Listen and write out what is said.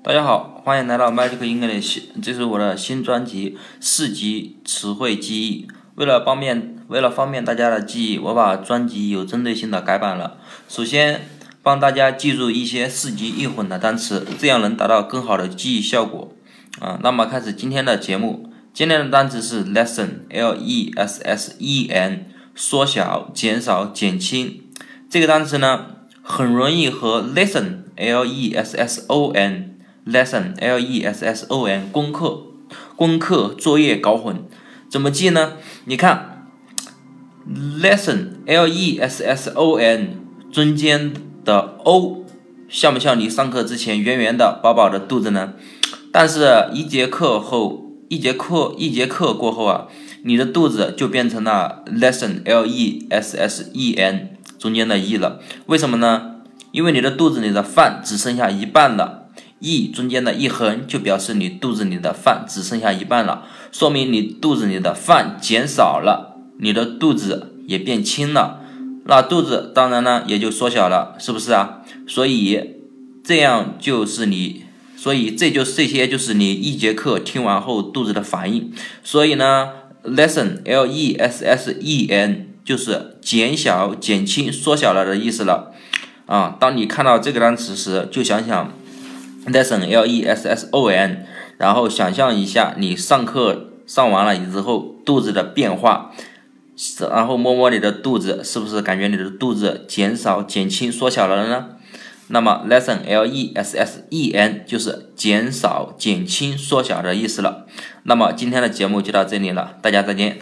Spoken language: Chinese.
大家好，欢迎来到 Magic English，这是我的新专辑四级词汇记忆。为了方便，为了方便大家的记忆，我把专辑有针对性的改版了。首先帮大家记住一些四级易混的单词，这样能达到更好的记忆效果。啊，那么开始今天的节目。今天的单词是 lesson，l e s s e n，缩小、减少、减轻。这个单词呢，很容易和 lesson，l e s s o n lesson l e s s o n，功课、功课、作业搞混。怎么记呢？你看，lesson l e s s o n 中间的 o，像不像你上课之前圆圆的、饱饱的肚子呢？但是，一节课后。一节课一节课过后啊，你的肚子就变成了 lesson l e s s e n 中间的 e 了。为什么呢？因为你的肚子里的饭只剩下一半了，e 中间的一横就表示你肚子里的饭只剩下一半了，说明你肚子里的饭减少了，你的肚子也变轻了，那肚子当然呢也就缩小了，是不是啊？所以这样就是你。所以这就是这些就是你一节课听完后肚子的反应。所以呢，lesson l e s s e n 就是减小、减轻、缩小了的意思了。啊，当你看到这个单词时，就想想 lesson l e s s o n，然后想象一下你上课上完了之后肚子的变化，然后摸摸你的肚子，是不是感觉你的肚子减少、减轻、缩小了呢？那么，lesson l e s s e n 就是减少、减轻、缩小的意思了。那么今天的节目就到这里了，大家再见。